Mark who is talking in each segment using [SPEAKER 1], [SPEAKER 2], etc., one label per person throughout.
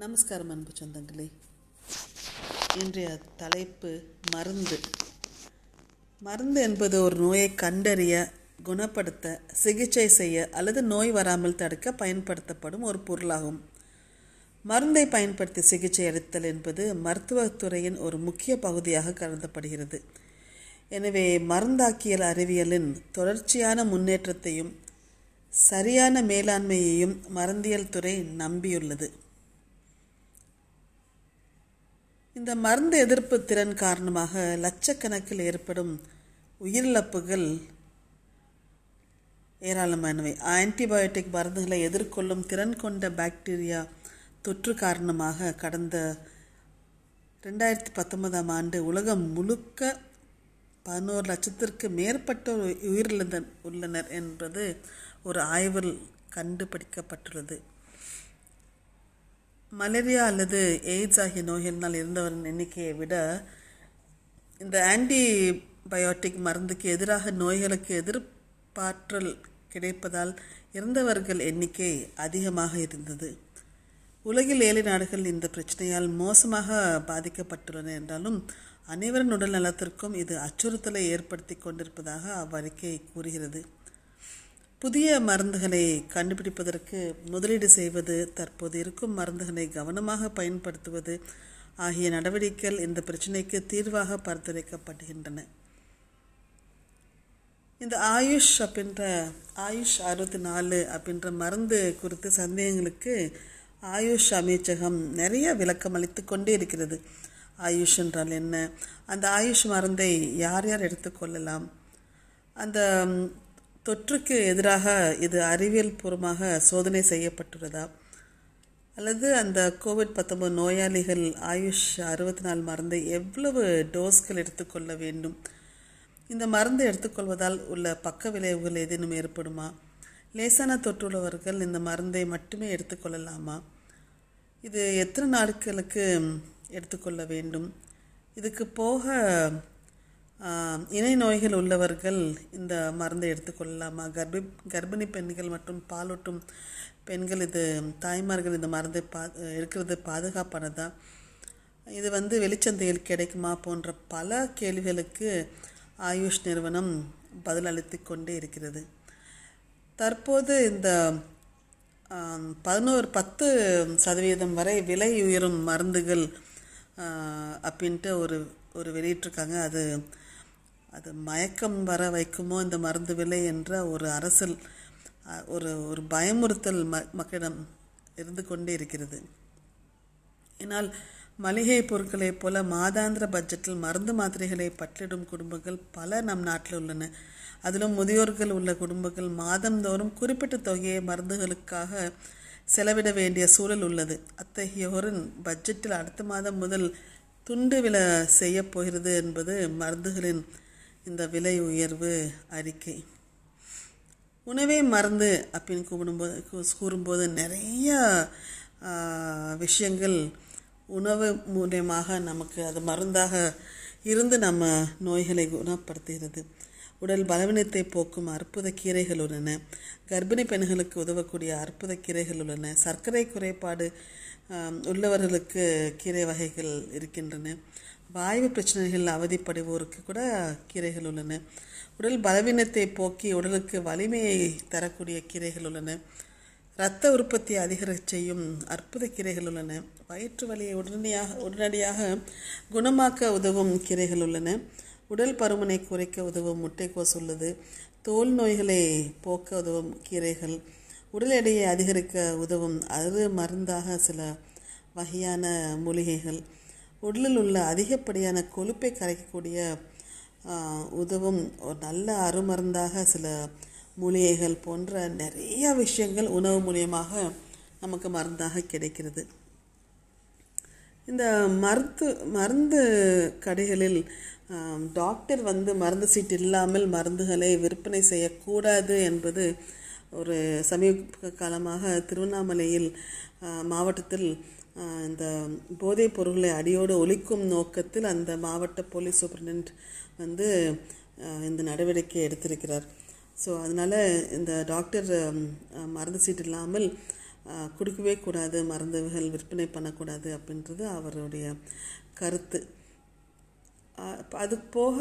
[SPEAKER 1] நமஸ்காரம் அன்பு சொந்தங்களே. இன்றைய தலைப்பு மருந்து. மருந்து என்பது ஒரு நோயை கண்டறிய குணப்படுத்த சிகிச்சை செய்ய அல்லது நோய் வராமல் தடுக்க பயன்படுத்தப்படும் ஒரு பொருளாகும். மருந்தை பயன்படுத்தி சிகிச்சை அளித்தல் என்பது மருத்துவத்துறையின் ஒரு முக்கிய பகுதியாக கருதப்படுகிறது. எனவே மருந்தாக்கியல் அறிவியலின் தொடர்ச்சியான முன்னேற்றத்தையும் சரியான மேலாண்மையையும் மருந்தியல் துறை நம்பியுள்ளது. இந்த மருந்து எதிர்ப்பு திறன் காரணமாக லட்சக்கணக்கில் ஏற்படும் உயிரிழப்புகள் ஏராளமானவை. ஆன்டிபயோட்டிக் மருந்துகளை எதிர்கொள்ளும் திறன் கொண்ட பாக்டீரியா தொற்று காரணமாக கடந்த ரெண்டாயிரத்தி பத்தொன்பதாம் ஆண்டு உலகம் முழுக்க பதினோரு லட்சத்திற்கு மேற்பட்டோர் உயிரிழந்த உள்ளனர் என்பது ஒரு ஆய்வில் கண்டுபிடிக்கப்பட்டுள்ளது. மலேரியா அல்லது எய்ட்ஸ் ஆகிய நோய்களினால் இருந்தவரின் எண்ணிக்கையை விட இந்த ஆன்டிபயோட்டிக் மருந்துக்கு எதிராக நோய்களுக்கு எதிர்ப்பாற்றல் கிடைப்பதால் இறந்தவர்கள் எண்ணிக்கை அதிகமாக இருந்தது. உலகில் ஏழு நாடுகள் இந்த பிரச்சனையால் மோசமாக பாதிக்கப்பட்டுள்ளன என்றாலும் அனைவரின் உடல் நலத்திற்கும் இது அச்சுறுத்தலை ஏற்படுத்தி கொண்டிருப்பதாக அவ்வறிக்கை கூறுகிறது. புதிய மருந்துகளை கண்டுபிடிப்பதற்கு முதலீடு செய்வது தற்போது இருக்கும் மருந்துகளை கவனமாக பயன்படுத்துவது ஆகிய நடவடிக்கைகள் இந்த பிரச்சினைக்கு தீர்வாக பரிந்துரைக்கப்படுகின்றன. இந்த ஆயுஷ் அப்படின்ற ஆயுஷ் அறுபத்தி நாலு அப்படின்ற மருந்து குறித்த சந்தேகங்களுக்கு ஆயுஷ் அமைச்சகம் நிறைய விளக்கம் அளித்து கொண்டே இருக்கிறது. ஆயுஷ் என்றால் என்ன? அந்த ஆயுஷ் மருந்தை யார் யார் எடுத்துக்கொள்ளலாம் அந்த தொற்றுக்கு எதிராக இது அறிவியல் பூர்வமாக சோதனை செய்யப்பட்டுள்ளதா? அல்லது அந்த கோவிட் பத்தொன்பது நோயாளிகள் ஆயுஷ் அறுபத்தி நாலு மருந்தை எவ்வளவு டோஸ்கள் எடுத்துக்கொள்ள வேண்டும்? இந்த மருந்து எடுத்துக்கொள்வதால் உள்ள பக்க விளைவுகள் ஏதேனும் ஏற்படுமா? லேசான தொற்றுள்ளவர்கள் இந்த மருந்தை மட்டுமே எடுத்துக்கொள்ளலாமா இது எத்தனை நாட்களுக்கு எடுத்துக்கொள்ள வேண்டும்? இதுக்கு போக இணை நோய்கள் உள்ளவர்கள் இந்த மருந்தை எடுத்துக்கொள்ளலாமா? கர்ப்பி கர்ப்பிணி பெண்கள் மற்றும் பாலூட்டும் பெண்கள் இது தாய்மார்கள் இந்த மருந்தை பா எடுக்கிறது பாதுகாப்பானதா? இது வந்து வெளிச்சந்தையில் கிடைக்குமா போன்ற பல கேள்விகளுக்கு ஆயுஷ் நிறுவனம் பதிலளித்து கொண்டே இருக்கிறது. தற்போது இந்த பதினோரு பத்து சதவீதம் வரை விலை உயரும் மருந்துகள் அப்படின்ட்டு ஒரு ஒரு வெளியிட்டிருக்காங்க. அது அது மயக்கம் வர வைக்குமோ இந்த மருந்து விலை என்ற ஒரு அரசல் ஒரு ஒரு பயமுறுத்தல் ம மக்களிடம் இருந்து கொண்டே இருக்கிறது. ஆனால் மளிகை பொருட்களைப் போல மாதாந்திர பட்ஜெட்டில் மருந்து மாத்திரைகளை பற்றிடும் குடும்பங்கள் பல நம் நாட்டில் உள்ளன. அதிலும் முதியோர்கள் உள்ள குடும்பங்கள் மாதந்தோறும் குறிப்பிட்ட தொகையை மருந்துகளுக்காக செலவிட வேண்டிய சூழல் உள்ளது. அத்தகையோரின் பட்ஜெட்டில் அடுத்த மாதம் முதல் துண்டு விலை செய்யப் போகிறது என்பது மருந்துகளின் இந்த விலை உயர்வு அறிக்கை. உணவே மருந்து அப்படின்னு கூப்பிடும்போது கூறும்போது நிறைய விஷயங்கள் உணவு மூலியமாக நமக்கு அது மருந்தாக இருந்து நம்ம நோய்களை குணப்படுத்துகிறது. உடல் பலவீனத்தை போக்கும் அற்புத கீரைகள் உள்ளன. கர்ப்பிணி பெண்களுக்கு உதவக்கூடிய அற்புத கீரைகள் உள்ளன. சர்க்கரை குறைபாடு உள்ளவர்களுக்கு கீரை வகைகள் இருக்கின்றன. வாய்வு பிரச்சனைகள் அவதிப்படுவோருக்கு கூட கீரைகள் உள்ளன. உடல் பலவீனத்தை போக்கி உடலுக்கு வலிமையை தரக்கூடிய கீரைகள் உள்ளன. இரத்த உற்பத்தியை அதிகரிக்க செய்யும் அற்புத கீரைகள் உள்ளன. வயிற்று வலியை உடனடியாக உடனடியாக குணமாக்க உதவும் கீரைகள் உள்ளன. உடல் பருமனை குறைக்க உதவும் முட்டைக்கோஸ் உள்ளது. தோல் நோய்களை போக்க உதவும் கீரைகள். உடல் எடையை அதிகரிக்க உதவும் அது மருந்தாக சில வகையான மூலிகைகள். உடலில் உள்ள அதிகப்படியான கொழுப்பை கரைக்கக்கூடிய உதவும் ஒரு நல்ல அருமருந்தாக சில மூலிகைகள் போன்ற நிறைய விஷயங்கள் உணவு மூலியமாக நமக்கு மருந்தாக கிடைக்கிறது. இந்த மருந்து மருந்து கடைகளில் டாக்டர் வந்து மருந்து சீட்டு இல்லாமல் மருந்துகளை விற்பனை செய்யக்கூடாது என்பது ஒரு சமீப காலமாக திருவண்ணாமலையில் மாவட்டத்தில் இந்த போதைப் பொருட்களை அடியோடு ஒழிக்கும் நோக்கத்தில் அந்த மாவட்ட போலீஸ் சூப்பரண்ட் வந்து இந்த நடவடிக்கை எடுத்திருக்கிறார். ஸோ அதனால் இந்த டாக்டர் மருந்து சீட்டு இல்லாமல் கொடுக்கவே கூடாது மருந்துகள் விற்பனை பண்ணக்கூடாது அப்படின்றது அவருடைய கருத்து. அது போக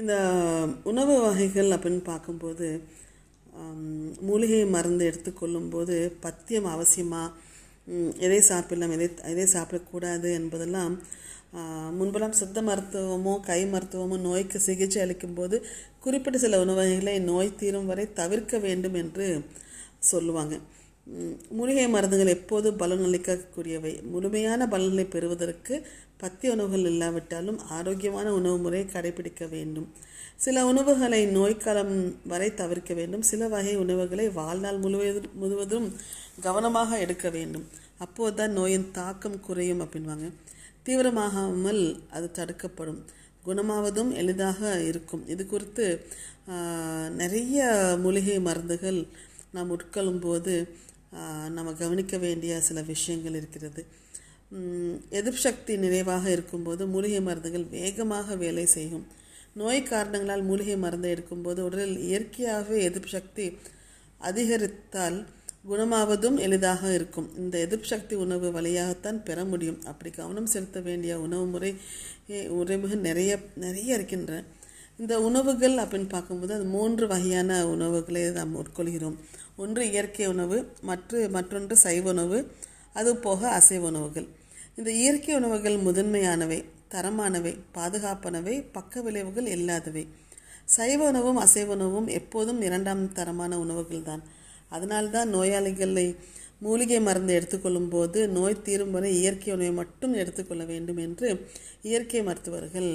[SPEAKER 1] இந்த உணவு வகைகள் அப்படின்னு பார்க்கும்போது மூலிகை மருந்து எடுத்துக்கொள்ளும்போது பத்தியம் அவசியமாக எதை சாப்பிடலாம் எதை எதை சாப்பிடக்கூடாது என்பதெல்லாம் முன்பெல்லாம் சித்த மருத்துவமோ கை மருத்துவமோ நோய்க்கு சிகிச்சை அளிக்கும்போது குறிப்பிட்ட சில உணவு நோய் தீரும் வரை தவிர்க்க வேண்டும் என்று சொல்லுவாங்க. மூலிகை மருந்துகள் எப்போது பலனளிக்கக்கூடியவை முழுமையான பலன்களை பெறுவதற்கு பத்திய உணவுகள் இல்லாவிட்டாலும் ஆரோக்கியமான உணவு முறையை கடைபிடிக்க வேண்டும். சில உணவுகளை நோய்க்காலம் வரை தவிர்க்க வேண்டும். சில வகை உணவுகளை வாழ்நாள் முழுவதும் முழுவதும் கவனமாக எடுக்க வேண்டும். அப்போது தான் நோயின் தாக்கம் குறையும் அப்படின்வாங்க. தீவிரமாகாமல் அது தடுக்கப்படும். குணமாவதும் எளிதாக இருக்கும். இது குறித்து நிறைய மூலிகை மருந்துகள் நாம் உட்கொள்ளும் போது நம்ம கவனிக்க வேண்டிய சில விஷயங்கள் இருக்கிறது. எதிர்சக்தி எதிர்ப்பு சக்தி நிறைவாக இருக்கும்போது மூலிகை மருந்துகள் வேகமாக வேலை செய்யும். நோய் காரணங்களால் மூலிகை மருந்தை எடுக்கும்போது உடலில் இயற்கையாகவே எதிர்ப்பு சக்தி அதிகரித்தால் குணமாவதும் எளிதாக இருக்கும். இந்த எதிர்ப்பு சக்தி உணவு வழியாகத்தான் பெற முடியும். அப்படி கவனம் செலுத்த வேண்டிய உணவு முறை எ- உறவுகள் நிறைய நிறைய இருக்கின்றன. இந்த உணவுகள் அப்படின்னு பார்க்கும்போது அது மூன்று வகையான உணவுகளை நாம் உட்கொள்கிறோம். ஒன்று இயற்கை உணவு மற்ற மற்றொன்று சைவ உணவு அது போக அசைவ உணவுகள். இந்த இயற்கை உணவுகள் முதன்மையானவை தரமானவை பாதுகாப்பானவை பக்க விளைவுகள் இல்லாதவை. சைவ உணவும் அசைவ உணவும் எப்போதும் இரண்டாம் தரமான உணவுகள் தான் அதனால்தான் நோயாளிகளை மூலிகை மருந்து எடுத்துக்கொள்ளும் போது நோய் தீரும் வரை இயற்கை உணவை மட்டும் எடுத்துக்கொள்ள வேண்டும் என்று இயற்கை மருத்துவர்கள்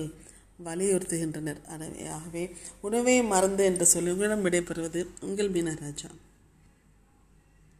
[SPEAKER 1] வலியுறுத்துகின்றனர். எனவே ஆகவே உணவே மருந்து என்று சொல்லி உங்களிடம் விடைபெறுவது உங்கள் மீனராஜா.